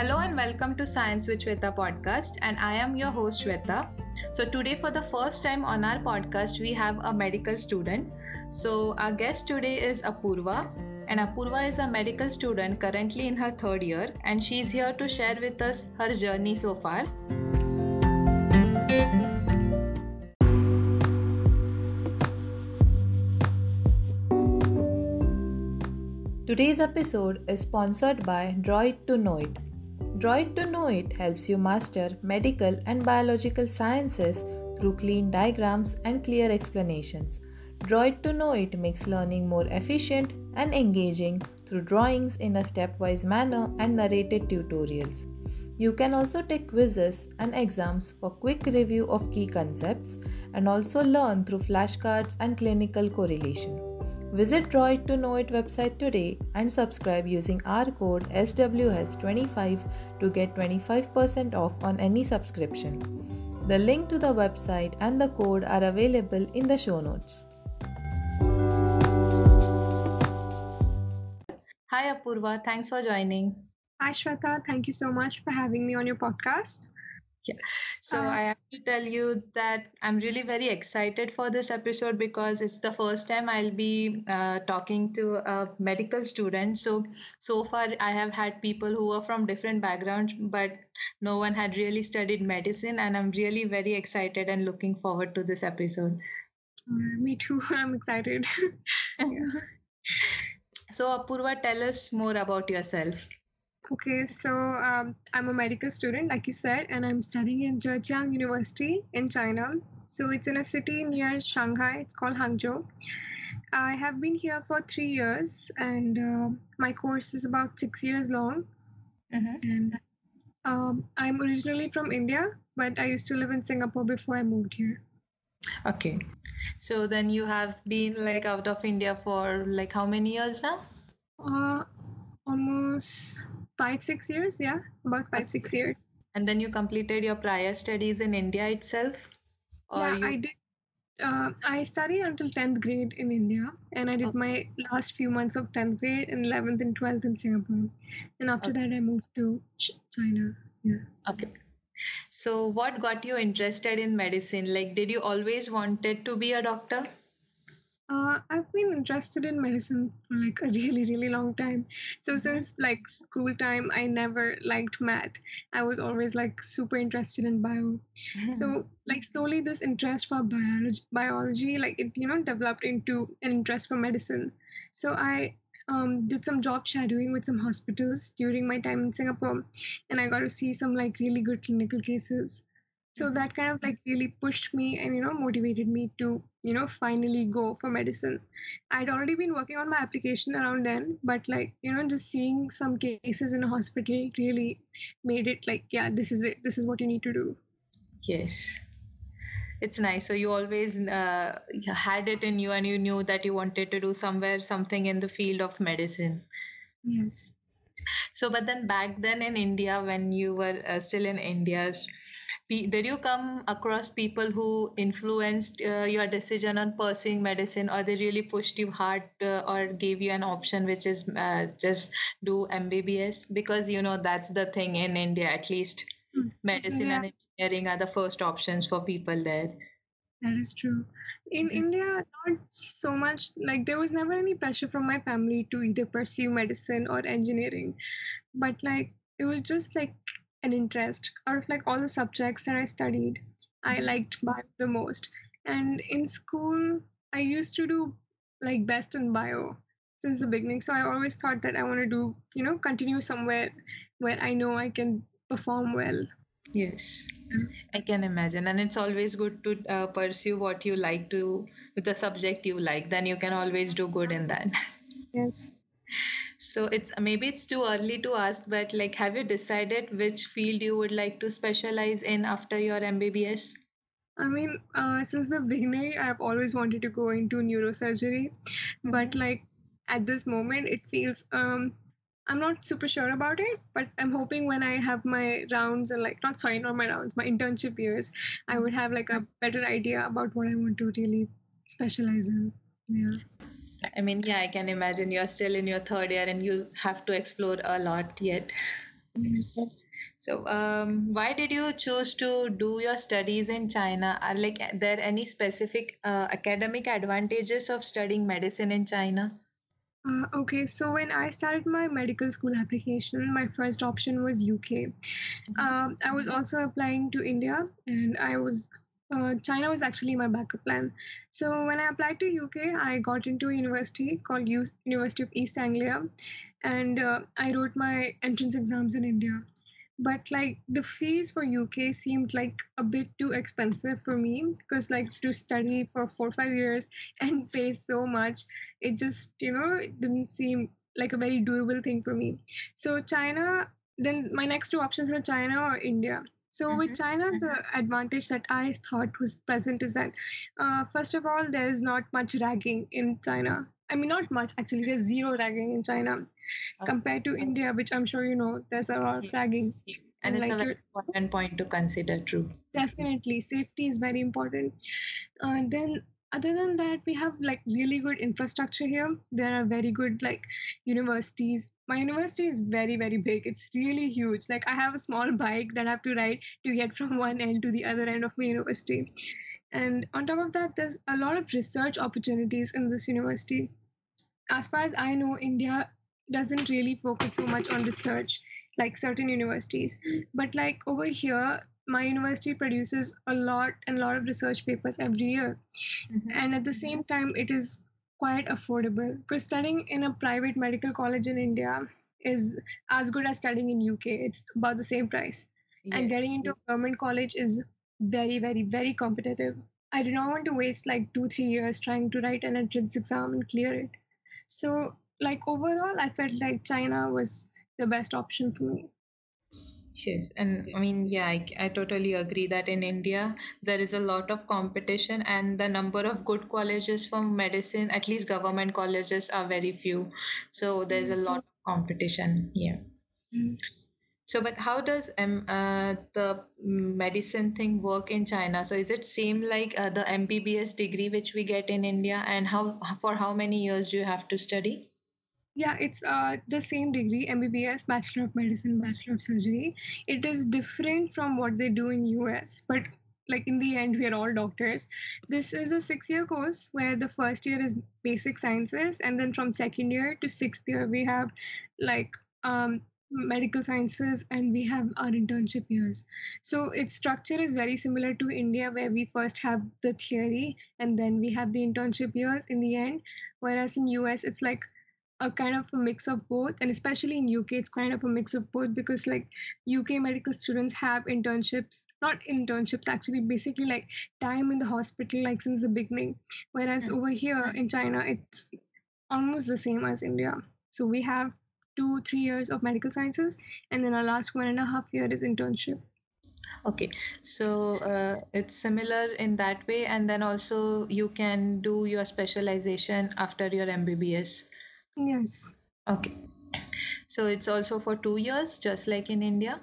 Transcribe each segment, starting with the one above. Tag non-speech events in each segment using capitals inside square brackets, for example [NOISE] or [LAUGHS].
Hello and welcome to Science with Shweta podcast, and I am your host Shweta. So today, for the first time on our podcast, we have a medical student. So our guest today is Apurva, and Apurva is a medical student currently in her third year, and she's here to share with us her journey so far. Today's episode is sponsored by Draw It to Know It. Draw It to Know It helps you master medical and biological sciences through clean diagrams and clear explanations. Draw It to Know It makes learning more efficient and engaging through drawings in a stepwise manner and narrated tutorials. You can also take quizzes and exams for quick review of key concepts and also learn through flashcards and clinical correlation. Visit Draw It to Know It website today and subscribe using our code SWS25 to get 25% off on any subscription. The link to the website and the code are available in the show notes. Hi Apurva, thanks for joining. Hi Shweta, thank you so much for having me on your podcast. Yeah. So uh, I have to tell you that I'm really very excited for this episode because it's the first time I'll be uh, talking to a medical student. So so far I have had people who are from different backgrounds, but no one had really studied medicine, and I'm really very excited and looking forward to this episode. Uh, me too. [LAUGHS] I'm excited. [LAUGHS] [LAUGHS] so Apurva, tell us more about yourself. Okay, so um, I'm a medical student, like you said, and I'm studying in Zhejiang University in China. So it's in a city near Shanghai. It's called Hangzhou. I have been here for three years, and uh, my course is about six years long. Mm-hmm. And um, I'm originally from India, but I used to live in Singapore before I moved here. Okay, so then you have been like out of India for like how many years now? Uh, almost five six years yeah about five six years. And then you completed your prior studies in india itself? Yeah you... i did uh, i studied until 10th grade in india and i did okay. my last few months of 10th grade and 11th and 12th in singapore. And after okay. that i moved to china yeah. Okay. So what got you interested in medicine? Like did you always wanted to be a doctor uh, I've been interested in medicine for like a really, really long time. So mm-hmm. since like school time, I never liked math. I was always like super interested in bio. so [LAUGHS] like slowly, this interest for biology, biology, like it you know developed into an interest for medicine. So I um, did some job shadowing with some hospitals during my time in Singapore, and I got to see some like really good clinical cases so that kind of like really pushed me and you know motivated me to you know finally go for medicine. I'd already been working on my application around then but like you know just seeing some cases in a hospital really made it like yeah this is it this is what you need to do. Yes. It's nice. So you always uh, had it in you and you knew that you wanted to do somewhere something in the field of medicine. Yes. So but then back then in india when you were uh, still in india did you come across people who influenced uh, your decision on pursuing medicine or they really pushed you hard uh, or gave you an option which is uh, just do mbbs because you know that's the thing in india at least hmm. medicine yeah. and engineering are the first options for people there that is true in mm-hmm. india not so much like there was never any pressure from my family to either pursue medicine or engineering but like it was just like an interest out of like all the subjects that I studied. I mm-hmm. liked bio the most. And in school, I used to do like best in bio since the beginning. So I always thought that I want to do, you know, continue somewhere where I know I can perform well. Yes, I can imagine. And it's always good to uh, pursue what you like to, with the subject you like. Then you can always do good in that. Yes so it's maybe it's too early to ask but like have you decided which field you would like to specialize in after your mbbs i mean uh, since the beginning i've always wanted to go into neurosurgery but like at this moment it feels um i'm not super sure about it but i'm hoping when i have my rounds and like not sorry not my rounds my internship years i would have like a better idea about what i want to really specialize in. Yeah I mean, yeah, I can imagine you're still in your third year and you have to explore a lot yet. Yes. So, um, why did you choose to do your studies in China? Are like there any specific uh, academic advantages of studying medicine in China? Uh, okay, so when I started my medical school application, my first option was UK. Um, I was also applying to India, and I was uh, China was actually my backup plan. So when I applied to UK, I got into a university called U- University of East Anglia, and uh, I wrote my entrance exams in India. But like the fees for UK seemed like a bit too expensive for me because like to study for four or five years [LAUGHS] and pay so much, it just you know it didn't seem like a very doable thing for me. So China, then my next two options were China or India. So with Mhm. China, the advantage that I thought was present is that, uh, first of all, there is not much ragging in China. I mean, not much actually. There's zero ragging in China compared to Okay. India, which I'm sure you know. There's a lot of ragging, Yes. and And it's a like very important point to consider, true. definitely safety is very important. Uh, then other than that, we have like really good infrastructure here. There are very good like universities. My university is very very big. It's really huge. Like I have a small bike that I have to ride to get [LAUGHS] from one end to the other end of my university. And on top of that, there's a lot of research opportunities in this university. As far as I know, India doesn't really focus so much on research like certain universities. But like over here, my university produces a lot and a lot of research papers every year. Mhm. And at the same time, it is quite affordable. Because studying in a private medical college in India is as good as studying in UK. It's about the same price. And Yes. getting into a government college is very very very competitive. I do not want to waste like two three years trying to write an entrance exam and clear it. So like overall i felt like china was the best option for me Yes, and I mean, yeah, I, I totally agree that in India there is a lot of competition, and the number of good colleges for medicine, at least government colleges, are very few. So there's a lot of competition. Yeah. Mm. So, but how does um, uh, the medicine thing work in China? So, is it same like uh, the MBBS degree which we get in India, and how for how many years do you have to study? Yeah it's uh, the same degree mbbs bachelor of medicine bachelor of surgery. It is different from what they do in us but like in the end we are all doctors. This is a six year course where the first year is basic sciences and then from second year to sixth year we have like um medical sciences and we have our internship years. So its structure is very similar to india where we first have the theory and then we have the internship years in the end. Whereas in us it's like a kind of a mix of both and especially in uk it's kind of a mix of both because like uk medical students have internships not internships actually basically like time in the hospital like since the beginning. Whereas Mm. over here in china it's almost the same as india. So we have two three years of medical sciences and then our last one and a half year is internship. Okay, so uh, it's similar in that way, and then also you can do your specialization after your MBBS. Yes Okay, so it's also for two years, just like in India.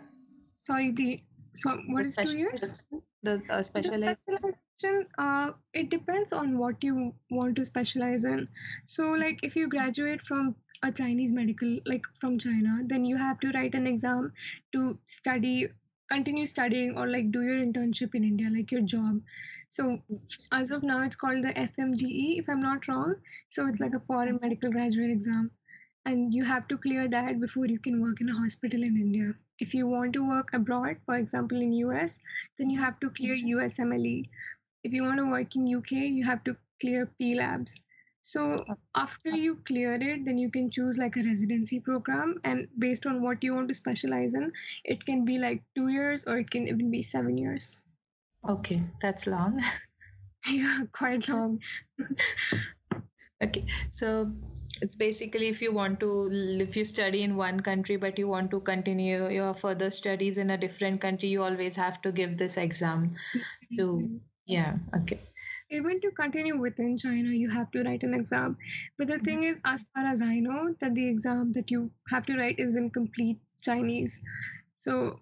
sorry the so what The is two years the uh, specialization, uh, it depends on what you want to specialize in. So, like, if you graduate from a Chinese medical, like from China, then you have to write an exam to study, continue studying, or like do your internship in India, like your job. So, as of now, it's called the FMGE, if I'm not wrong. So, it's like a foreign mm-hmm. medical graduate exam and you have to clear that before you can work in a hospital in India. If you want to work abroad, for example in US, then you have to clear mm-hmm. USMLE. If you want to work in UK, you have to clear PLABs. So after you clear it, then you can choose like a residency program, and based on what you want to specialize in, it can be like two years or it can even be seven years. Okay, that's long. [LAUGHS] yeah, quite long. [LAUGHS] Okay, so it's basically if you want to, if you study in one country but you want to continue your further studies in a different country, you always have to give this exam to, [LAUGHS] yeah, okay. even to continue within China, you have to write an exam. But the thing is, as far as I know, that the exam that you have to write is in complete Chinese. So,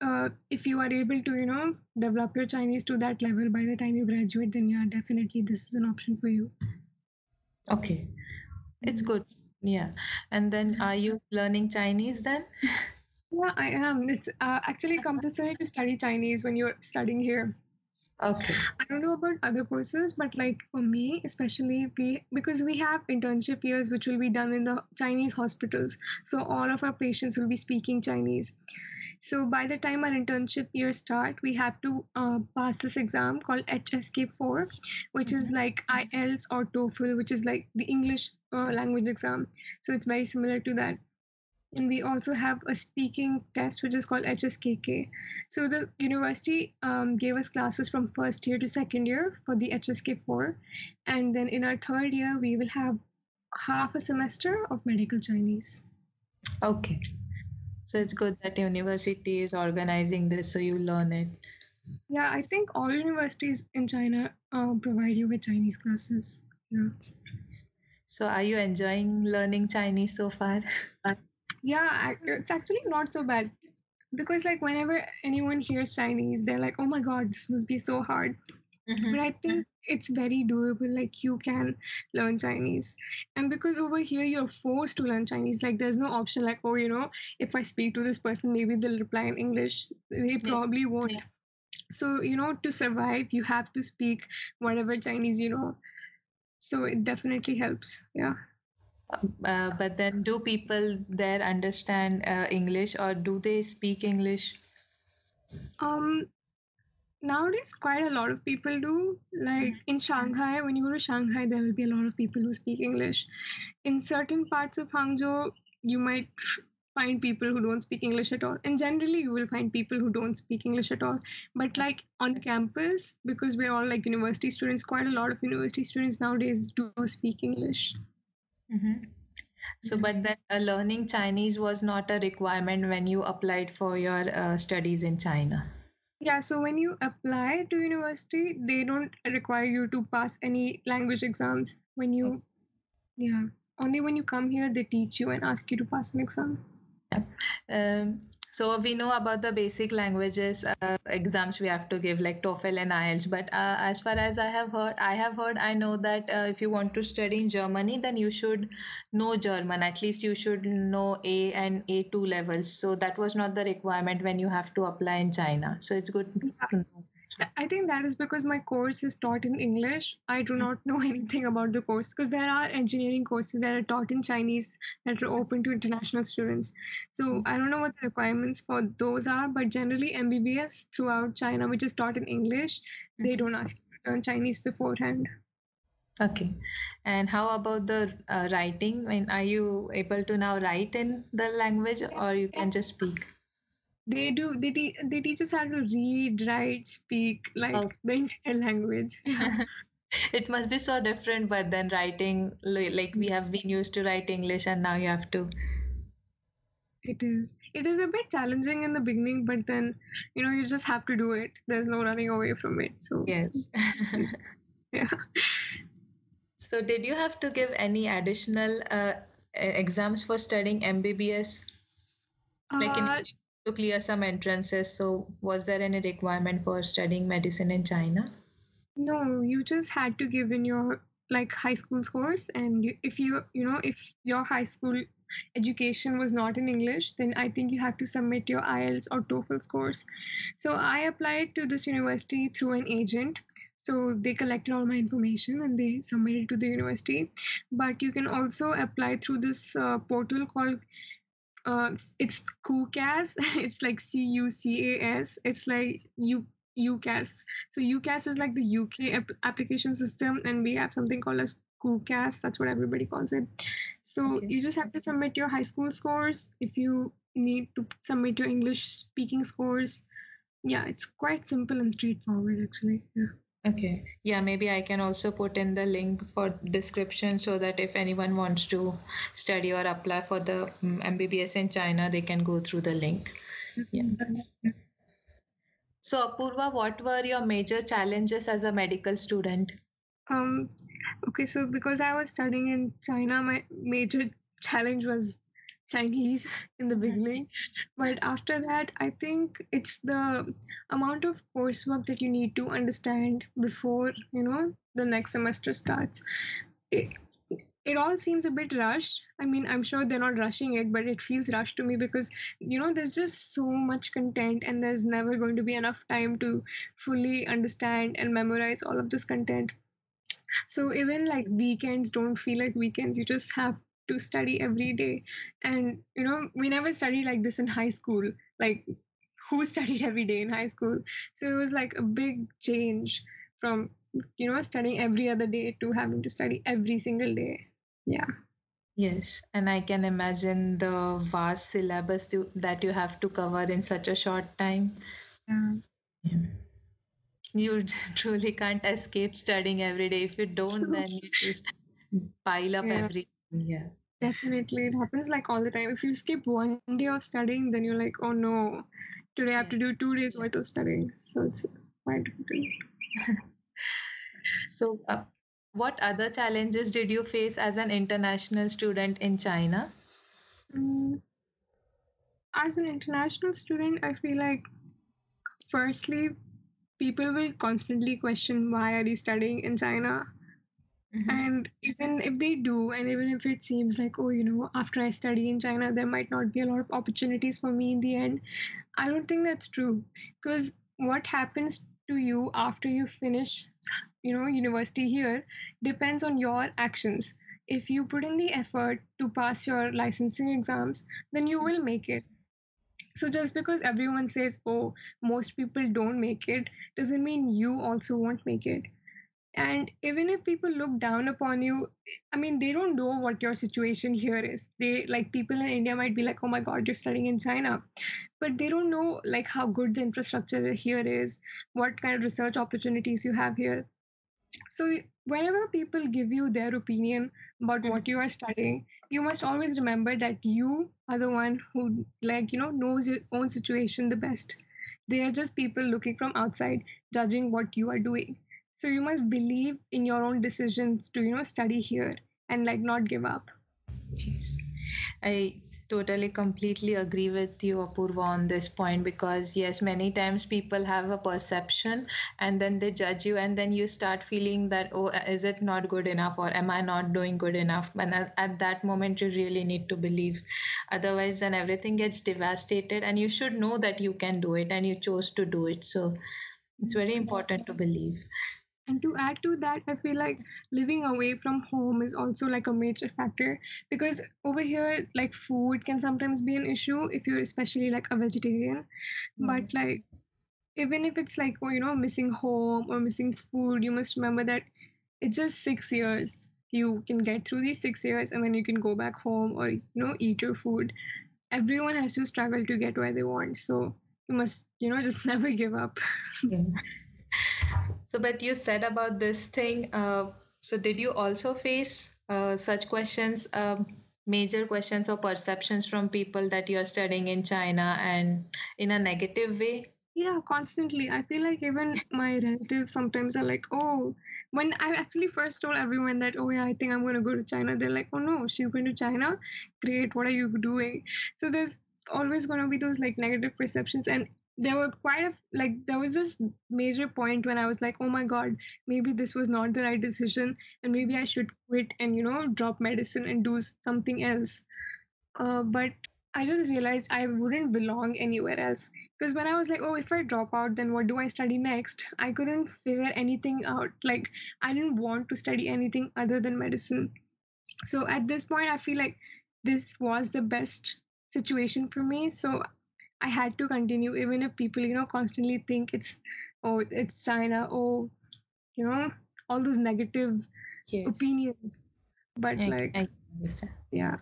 uh, if you are able to, you know, develop your Chinese to that level by the time you graduate, then yeah, definitely this is an option for you. Okay, it's good. Yeah. And then are you learning Chinese then? [LAUGHS] Yeah, I am. It's uh, actually compulsory to study Chinese when you're studying here. Okay. I don't know about other courses, but like for me, especially we because we have internship years which will be done in the Chinese hospitals. So all of our patients will be speaking Chinese. So by the time our internship year start, we have to uh, pass this exam called HSK4, which is like IELTS or TOEFL, which is like the English uh, language exam. So it's very similar to that and we also have a speaking test which is called hskk so the university um, gave us classes from first year to second year for the hsk4 and then in our third year we will have half a semester of medical chinese Okay. So it's good that university is organizing this so you learn it. yeah i think all universities in china uh, provide you with chinese classes yeah So are you enjoying learning Chinese so far? [LAUGHS] yeah it's actually not so bad because like whenever anyone hears chinese they're like oh my god this must be so hard Mhm. but I think it's very doable. Like you can learn Chinese, and because over here you're forced to learn Chinese. Like there's no option. Like oh, you know, if I speak to this person, maybe they'll reply in English. They probably won't. So you know, to survive, you have to speak whatever Chinese you know. So it definitely helps. Yeah. Uh, but then do people there understand uh, English or do they speak English? Um. Nowadays, quite a lot of people do. Like in Shanghai, when you go to Shanghai, there will be a lot of people who speak English. In certain parts of Hangzhou, you might find people who don't speak English at all. And generally, you will find people who don't speak English at all. But like on campus, because we're all like university students, quite a lot of university students nowadays do speak English. Mhm. So, but then uh, learning Chinese was not a requirement when you applied for your uh, studies in China. Yeah, so when you apply to university, they don't require you to pass any language exams. When you, yeah, only when you come here, they teach you and ask you to pass an exam. Um, so we know about the basic languages uh, exams we have to give like TOEFL and IELTS. But uh, as far as I have heard, I have heard, I know that uh, if you want to study in Germany, then you should know German. At least you should know A and A2 levels. So that was not the requirement when you have to apply in China. So it's good to know. I think that is because my course is taught in English. I do not know [LAUGHS] anything about the course because there are engineering courses that are taught in Chinese that are open to international students. So I don't know what the requirements for those are, but generally MBBS throughout China, which is taught in English, they don't ask you to learn Chinese beforehand. Okay. And how about the uh, writing? I mean, are you able to now write in the language or you can just speak? They do. They te- they teach us how to read, write, speak, like Oh. the entire language. [LAUGHS] it must be so different, but then writing, like we have been used to write English and now you have to. It is. It is a bit challenging in the beginning, but then you know you just have to do it. There's no running away from it. So Yes. [LAUGHS] yeah. So, did you have to give any additional uh, exams for studying MBBS? Like in Uh, to clear some entrances. So, was there any requirement for studying medicine in China? no, you just had to give in your like high school scores, and you, if you you know if your high school education was not in English, then I think you have to submit your IELTS or TOEFL scores. So I applied to this university through an agent. So they collected all my information and they submitted to the university. But you can also apply through this uh, portal called uh, it's CUCAS. [LAUGHS] It's like C U C A S. It's like U UCAS. So UCAS is like the UK app- application system, and we have something called as CUCAS. That's what everybody calls it. So Okay. you just have to submit your high school scores. If you need to submit your English speaking scores, yeah, it's quite simple and straightforward actually. Yeah. Okay. Yeah, maybe I can also put in the link for description so that if anyone wants to study or apply for the mm, MBBS in China, they can go through the link. Yeah. Yeah. So, Apurva, what were your major challenges as a medical student? Um, okay, so because I was studying in China, my major challenge was Chinese [LAUGHS] in the beginning. But after that, I think it's the amount of coursework that you need to understand before, you know, the next semester starts. It, it all seems a bit rushed. I mean, I'm sure they're not rushing it, but it feels rushed to me because, you know, there's just so much content and there's never going to be enough time to fully understand and memorize all of this content. So even like weekends don't feel like weekends. You just have to study every day. And, you know, we never studied like this in high school. Like, [LAUGHS] who studied every day in high school? So it was like a big change from you know studying every other day to having to study every single day yeah yes and i can imagine the vast syllabus that you have to cover in such a short time yeah. yeah. you [LAUGHS] truly can't escape studying every day if you don't [LAUGHS] then you just pile up yeah. everything yeah. Definitely it happens like all the time. If you skip one day of studying then you're like oh no. Today i have to do two days worth of studying. So it's quite difficult. [LAUGHS] So, uh, what other challenges did you face as an international student in China? Mm, as an international student, I feel like, firstly, people will constantly question why are you studying in China? Mm-hmm. And even if they do, and even if it seems like, oh, you know, after I study in China, there might not be a lot of opportunities for me in the end, I don't think that's true. Because what happens to you after you finish you know university here depends on your actions if you put in the effort to pass your licensing exams then you will make it so just because everyone says oh most people don't make it doesn't mean you also won't make it and even if people look down upon you i mean they don't know what your situation here is. They like people in india might be like oh my god you're studying in china. But they don't know like how good the infrastructure here is what kind of research opportunities you have here. So whenever people give you their opinion about what mm-hmm. you are studying you must always remember that you are the one who like you know knows your own situation the best. They are just people looking from outside judging what you are doing so you must believe in your own decisions to you know study here and like not give up. Yes. I totally completely agree with you apurva on this point because yes many times people have a perception and then they judge you and then you start feeling that oh is it not good enough or am i not doing good enough? And at that moment you really need to believe. Otherwise then everything gets devastated and you should know that you can do it and you chose to do it. So it's very important to believe and to add to that i feel like living away from home is also like a major factor because over here like food can sometimes be an issue if you're especially like a vegetarian mm. but like even if it's like oh, you know missing home or missing food you must remember that it's just six years you can get through these six years and then you can go back home or you know eat your food everyone has to struggle to get where they want so you must you know just [LAUGHS] never give up yeah. So, but you said about this thing. Uh, so, did you also face uh, such questions, um, major questions or perceptions from people that you are studying in China and in a negative way? Yeah, constantly. I feel like even my relatives sometimes are like, oh, when I actually first told everyone that, oh, yeah, I think I'm going to go to China, they're like, oh, no, she's going to China? Great. What are you doing? So, there's always going to be those like negative perceptions. And there were quite a like there was this major point when i was like oh my god maybe this was not the right decision and maybe i should quit and you know drop medicine and do something else. Uh, but i just realized i wouldn't belong anywhere else. Because when i was like oh if i drop out then what do i study next? I couldn't figure anything out. Like i didn't want to study anything other than medicine. So at this point i feel like this was the best situation for me. So I had to continue, even if people, you know, constantly think it's, oh, it's China, oh, you know, all those negative yes. opinions. But I, like, I yeah.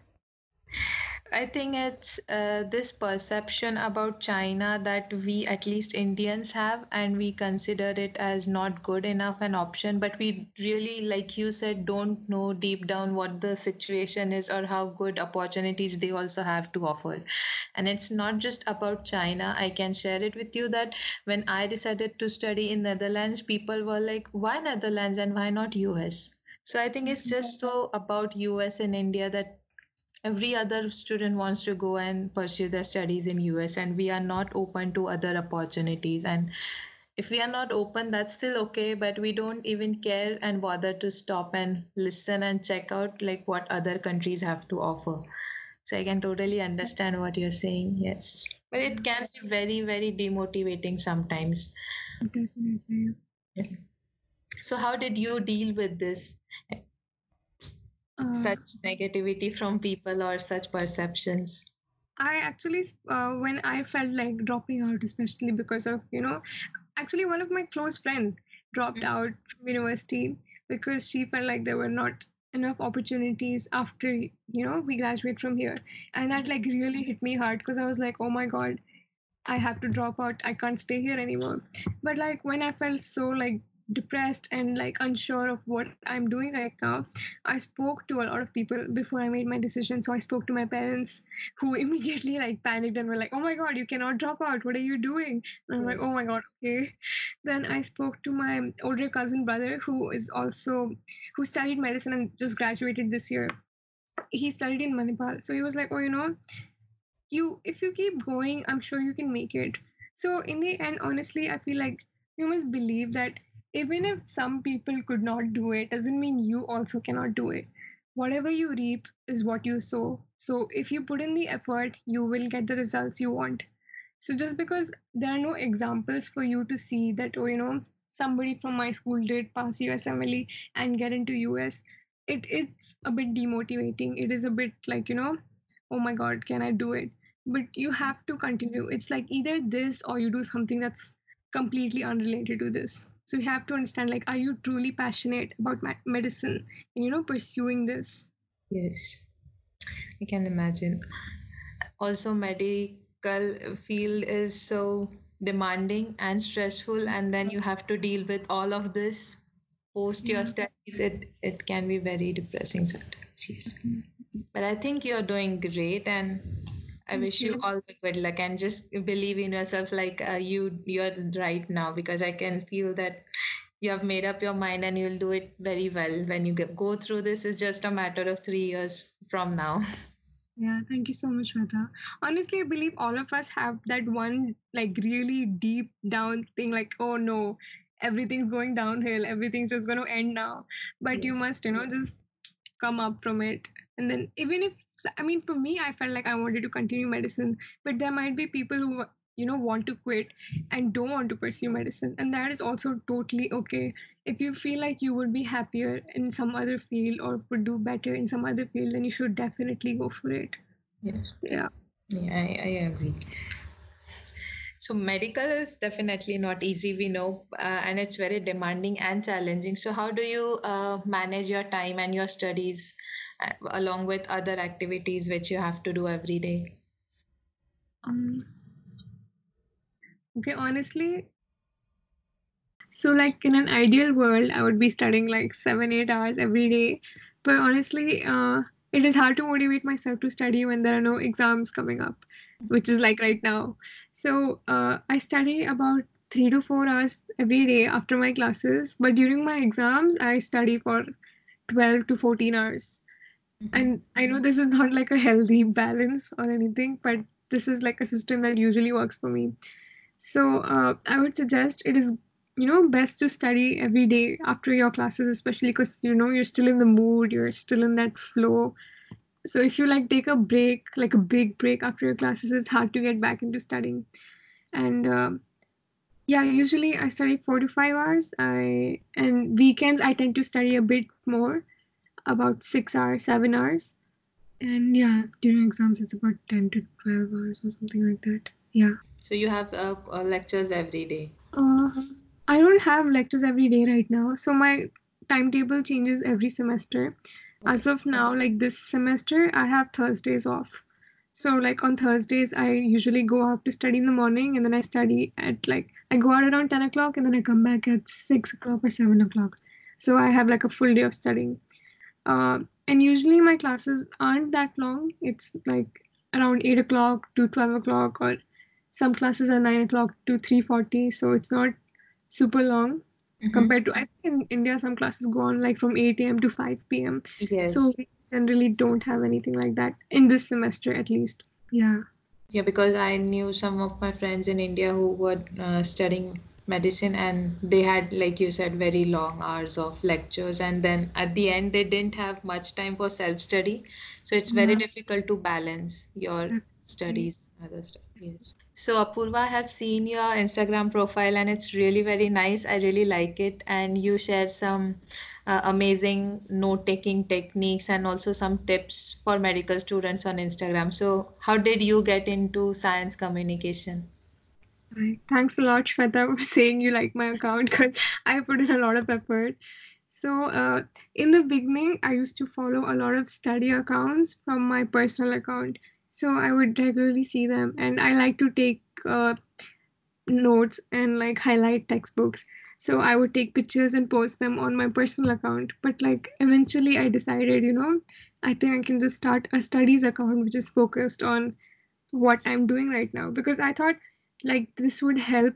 I think it's uh, this perception about China that we, at least Indians, have, and we consider it as not good enough an option. But we really, like you said, don't know deep down what the situation is or how good opportunities they also have to offer. And it's not just about China. I can share it with you that when I decided to study in Netherlands, people were like, why Netherlands and why not US? So I think it's just so about US and India that every other student wants to go and pursue their studies in us and we are not open to other opportunities. And if we are not open that's still okay but we don't even care and bother to stop and listen and check out like what other countries have to offer. So i can totally understand what you're saying yes. But it can be very very demotivating sometimes. Definitely. so how did you deal with this Uh, such negativity from people or such perceptions I actually, uh, when I felt like dropping out, especially because of, you know, actually one of my close friends dropped Mm. out from university because she felt like there were not enough opportunities after, you know, we graduate from here. And that like really hit me hard because I was like, oh my God, I have to drop out. I can't stay here anymore. But like when I felt so like depressed and like unsure of what I'm doing right now, I spoke to a lot of people before I made my decision. So I spoke to my parents who [LAUGHS] immediately like panicked and were like, "Oh my god, you cannot drop out. What are you doing?" And I'm like, "Oh my god, okay." Then I spoke to my older cousin brother who is also who studied medicine and just graduated this year. He studied in Manipal. So he was like, "Oh, you know, you if you keep going, I'm sure you can make it." So in the end, honestly, I feel like you must believe that even if some people could not do it, doesn't mean you also cannot do it. Whatever you reap is what you sow. So if you put in the effort, you will get the results you want. So just because there are no examples for you to see that, oh, you know, somebody from my school did pass USMLE and get into US, it it's a bit demotivating. It is a bit like, you know, oh my God, can I do it? But you have to continue. It's like either this or you do something that's completely unrelated to this. So you have to understand, like, are you truly passionate about medicine and, you know, pursuing this? Yes, I can imagine. Also, medical field is so demanding and stressful, and then you have to deal with all of this post your Yeah. studies. It it can be very depressing sometimes. Yes, mm-hmm. but I think you're doing great, and I wish you all the good luck. And just believe in yourself, like uh, you you're right now, because I can feel that you have made up your mind and you'll do it very well when you get, go through this. It's just a matter of three years from now. Yeah, thank you so much, Shweta. Honestly, I believe all of us have that one like really deep down thing like, oh no, everything's going downhill, everything's just going to end now. But you must, you know, just come up from it. And then, even if, I mean, for me, I felt like I wanted to continue medicine, but there might be people who, you know, want to quit and don't want to pursue medicine. And that is also totally okay. If you feel like you would be happier in some other field or would do better in some other field, then you should definitely go for it. Yes. Yeah. Yeah, I, I agree. So medical is definitely not easy, we know, uh, and it's very demanding and challenging. So how do you uh, manage your time and your studies along with other activities which you have to do every day? Um, okay, honestly, so like in an ideal world, I would be studying like seven, eight hours every day. But honestly, uh, it is hard to motivate myself to study when there are no exams coming up, which is like right now. So uh, I study about three to four hours every day after my classes. But during my exams, I study for 12 to 14 hours. And I know this is not like a healthy balance or anything, but this is like a system that usually works for me. So uh, I would suggest it is, you know, best to study every day after your classes, especially because you know you're still in the mood, you're still in that flow. So if you like take a break, like a big break after your classes, it's hard to get back into studying. And um yeah, usually I study four to five hours. I and weekends I tend to study a bit more, about six hours, seven hours. And yeah, during exams it's about ten to twelve hours or something like that. Yeah. So you have uh, uh, lectures every day. Uh, I don't have lectures every day right now, so my timetable changes every semester. As of now, like this semester, I have Thursdays off. So like on Thursdays, I usually go out to study in the morning, and then I study at like I go out around ten o'clock, and then I come back at six o'clock or seven o'clock. So I have like a full day of studying. Uh, and usually my classes aren't that long. It's like around eight o'clock to twelve o'clock, or some classes are nine o'clock to three forty. So it's not super long Mhm. compared to I think in India some classes go on like from 8 a.m. to 5 p.m. Yes. So we generally don't have anything like that in this semester at least. Yeah. Yeah, because I knew some of my friends in India who were uh, studying medicine and they had like you said very long hours of lectures. And then at the end they didn't have much time for self study so it's very Yeah. difficult to balance your Definitely. studies other stuff. Yes. So apurva i have seen your instagram profile and it's really very nice. I really like it. And you share some uh, amazing note taking techniques and also some tips for medical students on instagram. So how did you get into science communication Thanks a lot, Shweta, for [LAUGHS] saying you like my account because I put in a lot of effort. So, uh, in the beginning, I used to follow a lot of study accounts from my personal account. So, I would regularly see them, and I like to take uh, notes and like highlight textbooks. So, I would take pictures and post them on my personal account. But, like, eventually, I decided, you know, I think I can just start a studies account which is focused on what I'm doing right now because I thought like this would help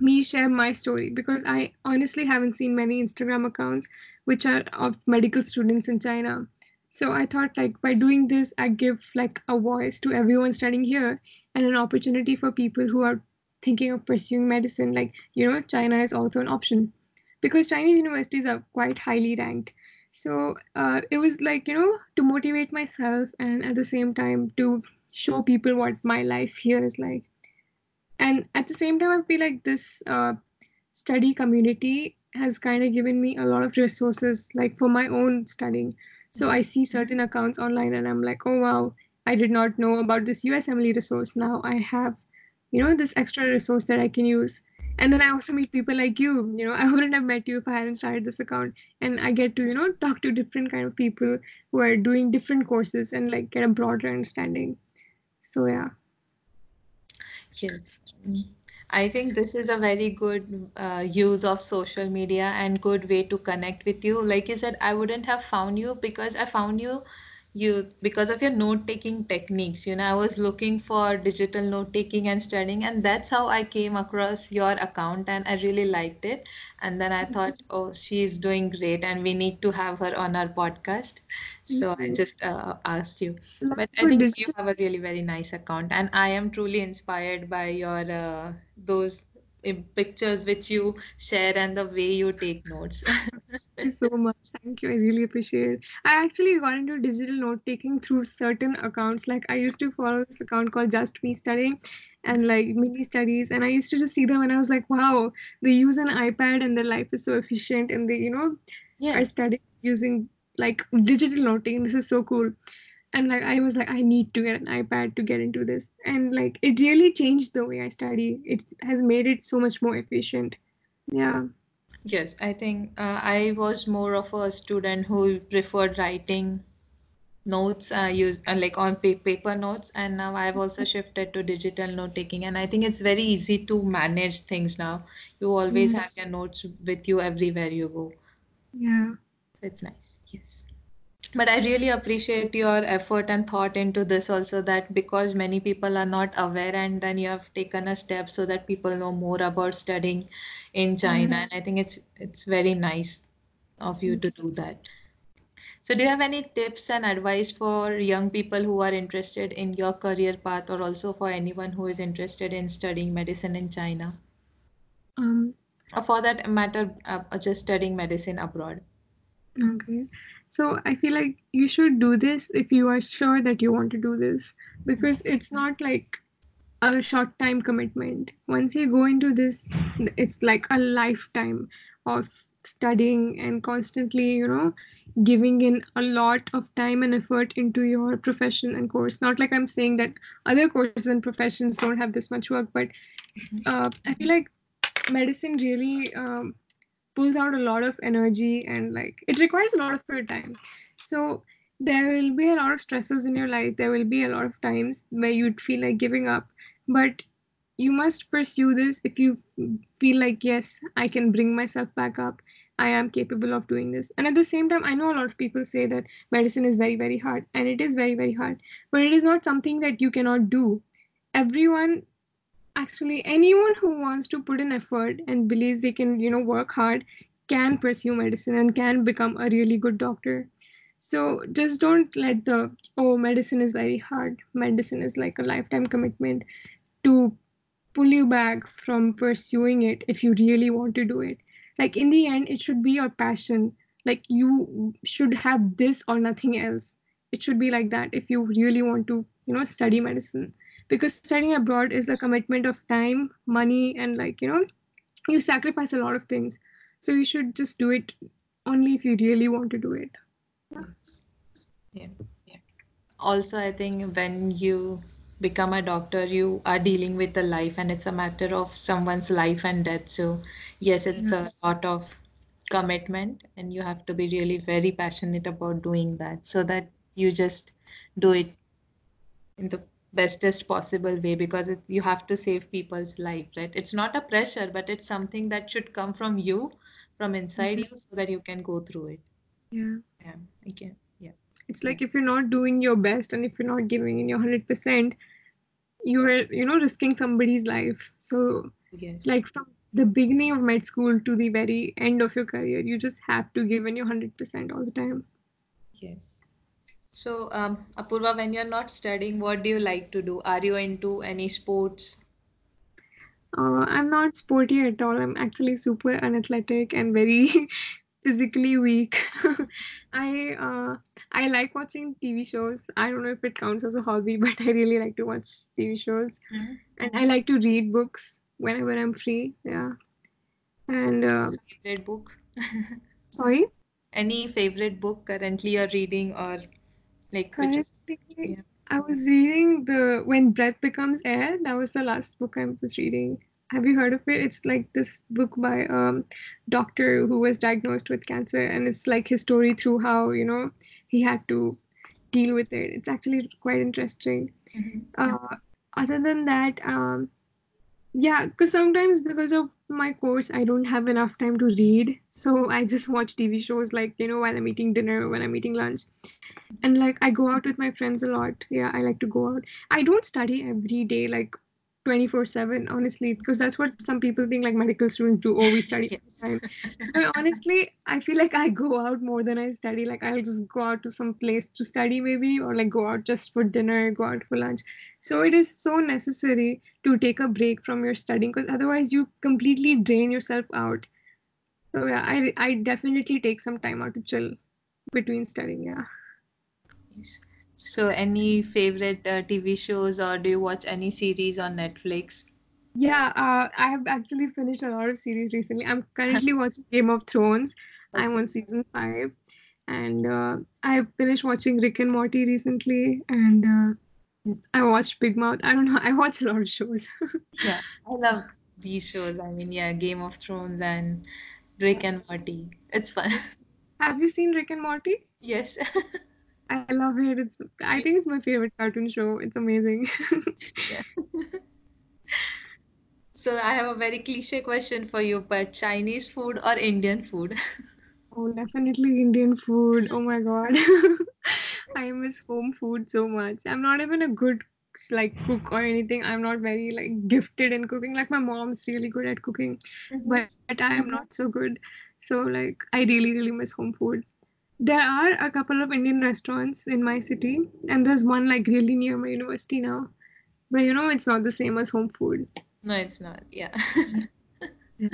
me share my story because I honestly haven't seen many Instagram accounts which are of medical students in China. So I thought like by doing this, I give like a voice to everyone studying here and an opportunity for people who are thinking of pursuing medicine. Like, you know, China is also an option because Chinese universities are quite highly ranked. So uh, it was like, you know, to motivate myself and at the same time to show people what my life here is like and at the same time i feel like this uh, study community has kind of given me a lot of resources like for my own studying. So i see certain accounts online and i'm like oh wow i did not know about this usmle resource. Now i have you know this extra resource that i can use. And then i also meet people like you you know [LAUGHS] i wouldn't have met you if i hadn't started this account. And i get to you know talk to different kind of people who are doing different courses and like get a broader understanding. So yeah I think this is a very good uh, use of social media and good way to connect with you. Like you said, I wouldn't have found you because I found you you because of your note taking techniques. You know, I was looking for digital note taking and studying, and that's how I came across your account and I really liked it. And then I thought, oh, she's doing great and we need to have her on our podcast. So I just uh, asked you. But I think you have a really very nice account, and I am truly inspired by your uh, those pictures which you share and the way you take notes. Thank you so much. Thank you. I really appreciate it. I actually got into digital note taking through certain accounts. Like I used to follow this account called Just Me Studying and like mini studies. And I used to just see them and I was like, wow, they use an iPad and their life is so efficient and they, you know, yeah. are studying using like digital noting. This is so cool. And like I was like, I need to get an iPad to get into this. And like it really changed the way I study. It has made it so much more efficient. Yeah. Yes, I think uh, I was more of a student who preferred writing notes, uh, use uh, like on pa paper notes, and now I've also shifted to digital note taking, and I think it's very easy to manage things now. You always have your notes with you everywhere you go. Yeah. So it's nice. Yes. But I really appreciate your effort and thought into this also that because many people are not aware and then you have taken a step so that people know more about studying in China. Yes. And I think it's it's very nice of you to do that. So do you have any tips and advice for young people who are interested in your career path or also for anyone who is interested in studying medicine in China? Um, Or for that matter, uh, just studying medicine abroad? Okay. So I feel like you should do this if you are sure that you want to do this because it's not like a short time commitment. Once you go into this, it's like a lifetime of studying and constantly, you know, giving in a lot of time and effort into your profession and course. Not like I'm saying that other courses and professions don't have this much work, but uh, I feel like medicine really um, pulls out a lot of energy and like it requires a lot of your time. So there will be a lot of stresses in your life. There will be a lot of times where you'd feel like giving up. But you must pursue this if you feel like yes i can bring myself back up. I am capable of doing this. And at the same time i know a lot of people say that medicine is very very hard and it is very very hard. But it is not something that you cannot do. Everyone actually anyone who wants to put in effort and believes they can you know work hard can pursue medicine and can become a really good doctor. So just don't let the oh medicine is very hard. Medicine is like a lifetime commitment to pull you back from pursuing it if you really want to do it. Like in the end it should be your passion. Like you should have this or nothing else. It should be like that if you really want to you know study medicine because studying abroad is a commitment of time money and like you know you sacrifice a lot of things so you should just do it only if you really want to do it yeah. yeah yeah also i think when you become a doctor you are dealing with a life and it's a matter of someone's life and death so yes it's yes. a lot of commitment and you have to be really very passionate about doing that so that you just do it in the bestest possible way because it, you have to save people's life right? It's not a pressure but it's something that should come from you from inside mm-hmm. you so that you can go through it. Yeah. Yeah i can yeah. It's like if you're not doing your best and if you're not giving in your 100% you're you know risking somebody's life. So yes. like from the beginning of med school to the very end of your career you just have to give in your 100% all the time. Yes so um, apurva when you're not studying what do you like to do are you into any sports uh, i'm not sporty at all i'm actually super unathletic and very [LAUGHS] physically weak. [LAUGHS] I uh, I like watching TV shows. I don't know if it counts as a hobby, [LAUGHS] but I really like to watch TV shows, mm-hmm. and I like to read books whenever I'm free. Yeah, and uh, favorite book. sorry. Any favorite book currently you're reading or like which is, yeah. I was reading the When Breath Becomes Air. That was the last book I was reading have you heard of it? It's like this book by a um, doctor who was diagnosed with cancer, and it's like his story through how you know he had to deal with it. It's actually quite interesting. Mm-hmm. Uh, other than that, um, yeah, because sometimes because of my course, I don't have enough time to read, so I just watch TV shows like you know while I'm eating dinner, when I'm eating lunch, and like I go out with my friends a lot. Yeah, I like to go out. I don't study every day like 24 7 honestly because that's what some people think like medical students do oh we study yes. time. [LAUGHS] Honestly i feel like i go out more than i study. Like i'll just go out to some place to study maybe or like go out just for dinner go out for lunch. So it is so necessary to take a break from your studying because otherwise you completely drain yourself out. So yeah i i definitely take some time out to chill between studying yeah. Yes. So, any favorite uh, TV shows, or do you watch any series on Netflix? Yeah, uh, I have actually finished a lot of series recently. I'm currently [LAUGHS] watching Game of Thrones. Okay. I'm on season five, and uh, I finished watching Rick and Morty recently, and uh, I watched Big Mouth. I don't know. I watch a lot of shows. [LAUGHS] yeah, I love these shows. I mean, yeah, Game of Thrones and Rick and Morty. It's fun. Have you seen Rick and Morty? Yes. [LAUGHS] I love it. It's I think it's my favorite cartoon show. It's amazing. yeah. [LAUGHS] so I have a very cliche question for you, but Chinese food or Indian food? Oh, definitely Indian food. Oh my god. [LAUGHS] I miss home food so much. I'm not even a good like cook or anything. I'm not very like gifted in cooking. Like my mom's really good at cooking, mm-hmm. but, but I am not so good. So like I really really miss home food there are a couple of Indian restaurants in my city, and there's one like really near my university now. But you know, it's not the same as home food. No, it's not. Yeah. [LAUGHS] yeah.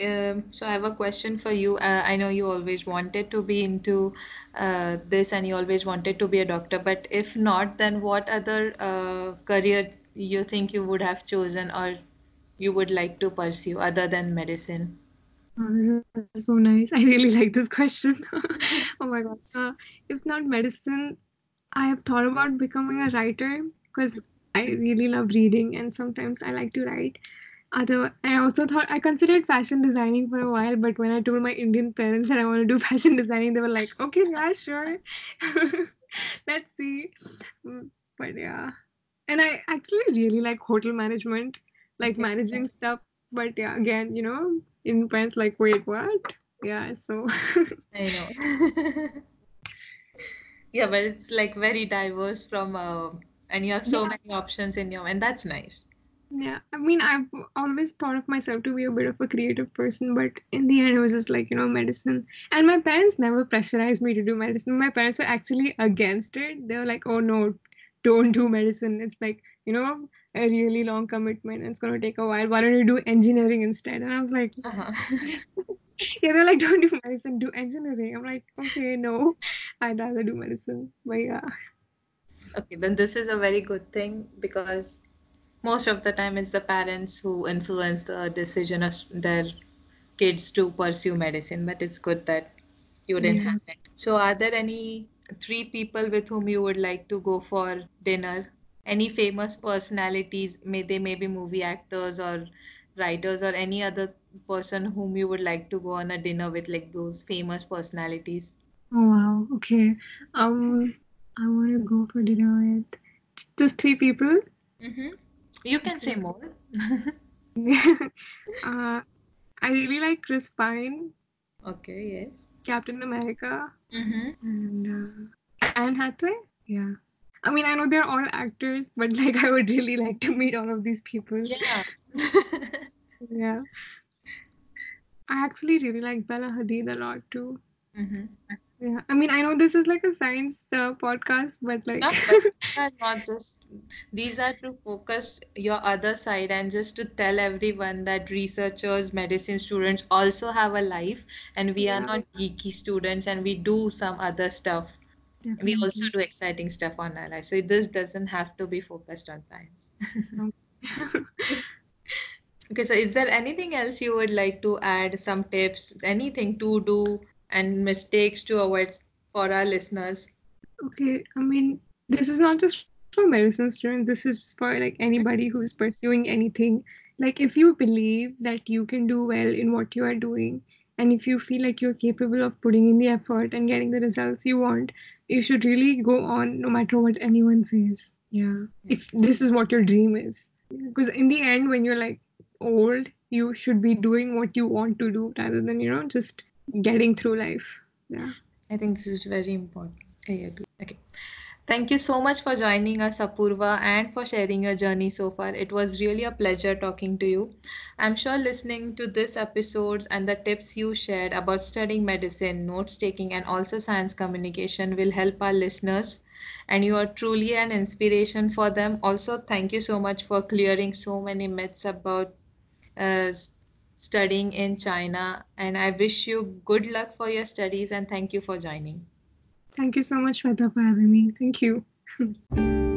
Um, so I have a question for you. Uh, I know you always wanted to be into uh, this, and you always wanted to be a doctor. But if not, then what other uh, career you think you would have chosen, or you would like to pursue other than medicine? Oh, this is so nice. [LAUGHS] I really like this question. [LAUGHS] oh my god. Uh, if not medicine, I have thought about becoming a writer because I really love reading and sometimes I like to write. Other, I also thought I considered fashion designing for a while, but when I told my Indian parents that I want to do [LAUGHS] fashion designing, they were like, "Okay, yeah, sure, let's see." Mm, but yeah, and I actually really like hotel management, like managing stuff. But yeah, again, you know, in parents like wait what? Yeah so [LAUGHS] i know. [LAUGHS] Yeah but it's like very diverse from uh, and you have so yeah. many options in your and that's nice. Yeah i mean i've always thought of myself to be a bit of a creative person but in the end it was just like you know medicine. And my parents never pressurized me to do medicine. My parents were actually against it. They were like oh no don't do medicine. It's like, you know, a really long commitment and it's going to take a while. Why don't you do engineering instead? And I was like, Uh-huh. [LAUGHS] yeah, they're like, don't do medicine, do engineering. I'm like, okay, no, I'd rather do medicine. But yeah. Okay, then this is a very good thing because most of the time it's the parents who influence the decision of their kids to pursue medicine, but it's good that you didn't Yeah. have it. So, are there any three people with whom you would like to go for dinner? Any famous personalities? May they may be movie actors or writers or any other person whom you would like to go on a dinner with, like those famous personalities? Oh, wow. Okay. Um, I want to go for dinner with just three people. Mm-hmm. You can say more. [LAUGHS] uh, I really like Chris Pine, Okay, yes. Captain America, Mm-hmm. and uh, Anne Hathaway. Yeah. I mean, I know they're all actors, but like, I would really like to meet all of these people. Yeah. Yeah. I actually really like Bella Hadid a lot too. mm-hmm. Yeah. I mean, I know this is like a science uh, podcast, but like, Not [LAUGHS] not just these are to focus your other side and just to tell everyone that researchers, medicine students also have a life and we are not geeky students and we do some other stuff. We also do exciting stuff on our life. So this doesn't have to be focused on science. [LAUGHS] Okay, so is there anything else you would like to add? Some tips, anything to do and mistakes to avoid for our listeners? Okay, I mean, this is not just for medicine students, this is for like anybody who's pursuing anything. Like, if you believe that you can do well in what you are doing, and if you feel like you're capable of putting in the effort and getting the results you want, you should really go on no matter what anyone says. Yeah, if this is what your dream is. Because in the end, when you're like old, you should be doing what you want to do rather than, you know, just getting through life. Yeah. I think this is very important. I agree. Thank you so much for joining us, Apurva, and for sharing your journey so far. It was really a pleasure talking to you. I'm sure listening to this episodes and the tips you shared about studying medicine, notes taking, and also science communication will help our listeners. And you are truly an inspiration for them. Also, thank you so much for clearing so many myths about uh, studying in China. And I wish you good luck for your studies and thank you for joining. Thank you so much, Shweta, for having me. Thank you. [LAUGHS]